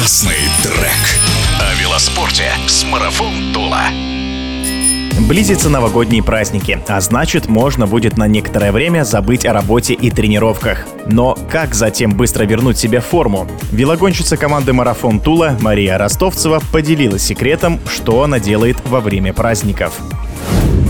Классный трек. О велоспорте с Марафон Тула. Близятся новогодние праздники, а значит, можно будет на некоторое время забыть о работе и тренировках. Но как затем быстро вернуть себе форму? Велогонщица команды «Марафон Тула» Мария Ростовцева поделилась секретом, что она делает во время праздников.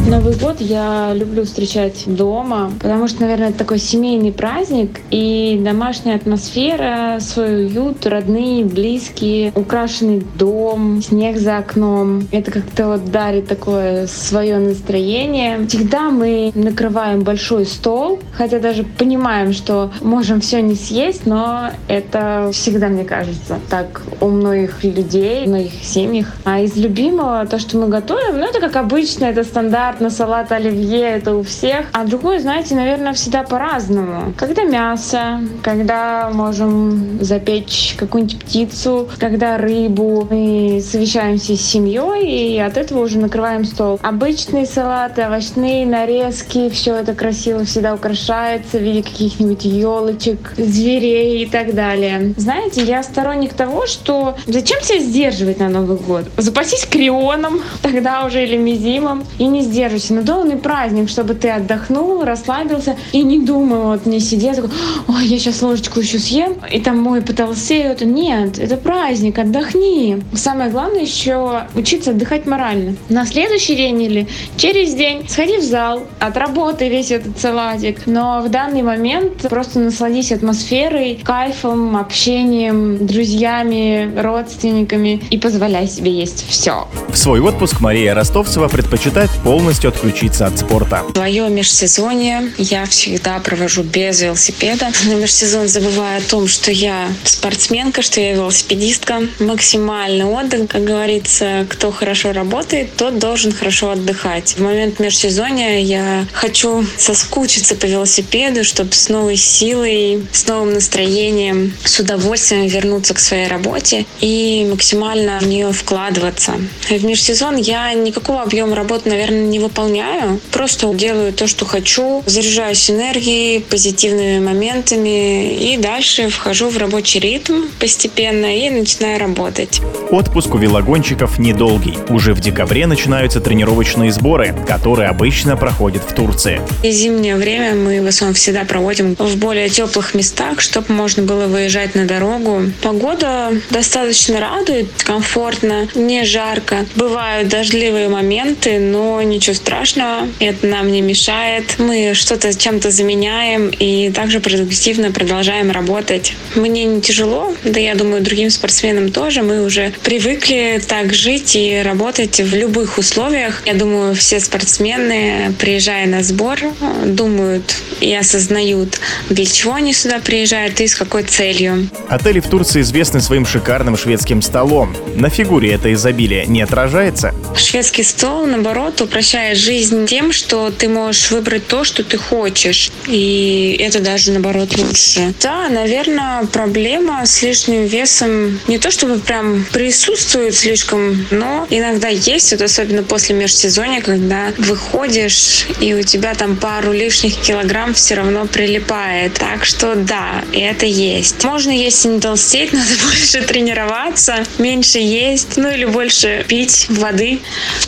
Новый год я люблю встречать дома, потому что, наверное, это такой семейный праздник, и домашняя атмосфера, свой уют, родные, близкие, украшенный дом, снег за окном. Это как-то вот дарит такое свое настроение. Всегда мы накрываем большой стол, хотя даже понимаем, что можем все не съесть, но это всегда, мне кажется, так у многих людей, в многих семьях. А из любимого, то, что мы готовим, ну, это как обычно, это стандарт на салат оливье, это у всех. А другое, знаете, наверное, всегда по-разному. Когда мясо, когда можем запечь какую-нибудь птицу, когда рыбу. Мы совещаемся с семьей и от этого уже накрываем стол. Обычные салаты, овощные нарезки, все это красиво всегда украшается в виде каких-нибудь елочек, зверей и так далее. Знаете, я сторонник того, что зачем себя сдерживать на Новый год? Запасись крионом, тогда уже или мизимом, и не сдерживай держишься на долгий праздник, чтобы ты отдохнул, расслабился и не думал, вот не сидел такой, ой, я сейчас ложечку еще съем, и там мой потолстею. Это нет, это праздник, отдохни. Самое главное еще учиться отдыхать морально. На следующий день или через день сходи в зал, отработай весь этот салатик. Но в данный момент просто насладись атмосферой, кайфом, общением, друзьями, родственниками и позволяй себе есть все. В свой отпуск Мария Ростовцева предпочитает полностью полностью отключиться от спорта. Свое межсезонье я всегда провожу без велосипеда. На межсезон забываю о том, что я спортсменка, что я велосипедистка. Максимальный отдых, как говорится, кто хорошо работает, тот должен хорошо отдыхать. В момент межсезонья я хочу соскучиться по велосипеду, чтобы с новой силой, с новым настроением, с удовольствием вернуться к своей работе и максимально в нее вкладываться. В межсезон я никакого объема работы, наверное, не выполняю. Просто делаю то, что хочу, заряжаюсь энергией, позитивными моментами и дальше вхожу в рабочий ритм постепенно и начинаю работать. Отпуск у велогонщиков недолгий. Уже в декабре начинаются тренировочные сборы, которые обычно проходят в Турции. И зимнее время мы в основном всегда проводим в более теплых местах, чтобы можно было выезжать на дорогу. Погода достаточно радует, комфортно, не жарко. Бывают дождливые моменты, но ничего ничего страшного, это нам не мешает. Мы что-то чем-то заменяем и также продуктивно продолжаем работать. Мне не тяжело, да я думаю, другим спортсменам тоже. Мы уже привыкли так жить и работать в любых условиях. Я думаю, все спортсмены, приезжая на сбор, думают и осознают, для чего они сюда приезжают и с какой целью. Отели в Турции известны своим шикарным шведским столом. На фигуре это изобилие не отражается? Шведский стол, наоборот, упрощает упрощает жизнь тем, что ты можешь выбрать то, что ты хочешь. И это даже, наоборот, лучше. Да, наверное, проблема с лишним весом не то чтобы прям присутствует слишком, но иногда есть, вот особенно после межсезонья, когда выходишь, и у тебя там пару лишних килограмм все равно прилипает. Так что да, это есть. Можно есть и не толстеть, надо больше тренироваться, меньше есть, ну или больше пить воды.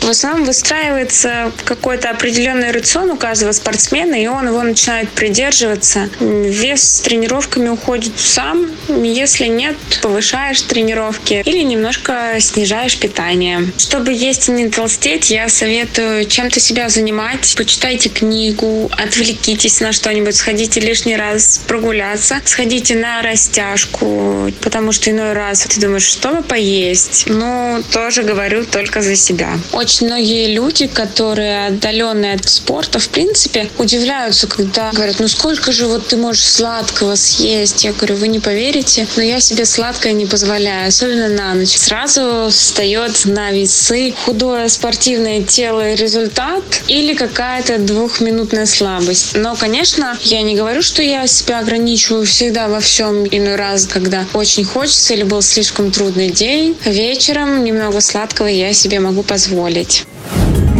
В основном выстраивается какой-то определенный рацион у каждого спортсмена, и он его начинает придерживаться. Вес с тренировками уходит сам. Если нет, повышаешь тренировки или немножко снижаешь питание. Чтобы есть и не толстеть, я советую чем-то себя занимать. Почитайте книгу, отвлекитесь на что-нибудь, сходите лишний раз прогуляться, сходите на растяжку, потому что иной раз ты думаешь, что бы поесть. Ну, тоже говорю только за себя. Очень многие люди, которые которые отдаленные от спорта, в принципе, удивляются, когда говорят, ну сколько же вот ты можешь сладкого съесть? Я говорю, вы не поверите, но я себе сладкое не позволяю, особенно на ночь. Сразу встает на весы худое спортивное тело и результат или какая-то двухминутная слабость. Но, конечно, я не говорю, что я себя ограничиваю всегда во всем. Иной раз, когда очень хочется или был слишком трудный день, вечером немного сладкого я себе могу позволить.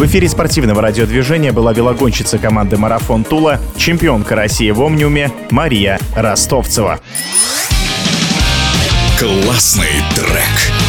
В эфире спортивного радиодвижения была велогонщица команды «Марафон Тула», чемпионка России в Омниуме Мария Ростовцева. Классный трек.